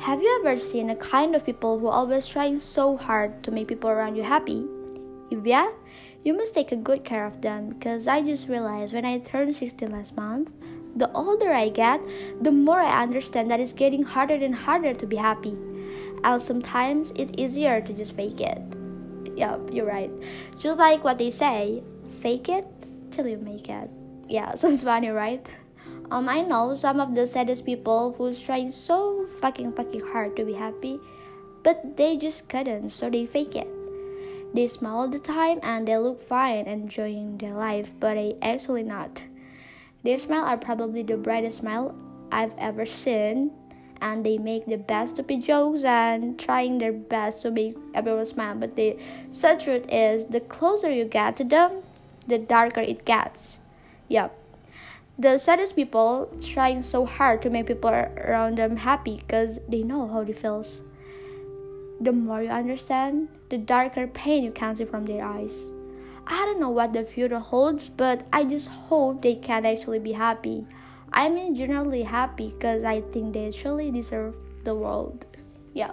Have you ever seen a kind of people who are always trying so hard to make people around you happy? If yeah, you must take a good care of them because I just realized when I turned 16 last month, the older I get, the more I understand that it's getting harder and harder to be happy. And sometimes it's easier to just fake it. Yup, you're right. Just like what they say, fake it till you make it. Yeah, sounds funny, right? Um, I know some of the saddest people who's trying so fucking fucking hard to be happy, but they just couldn't, so they fake it. They smile all the time and they look fine, enjoying their life, but they actually not. Their smile are probably the brightest smile I've ever seen, and they make the best stupid jokes and trying their best to make everyone smile. But the sad truth is, the closer you get to them, the darker it gets. Yup. The saddest people trying so hard to make people around them happy because they know how it feels. The more you understand, the darker pain you can see from their eyes. I don't know what the future holds, but I just hope they can actually be happy. I mean, generally happy because I think they actually deserve the world. Yeah.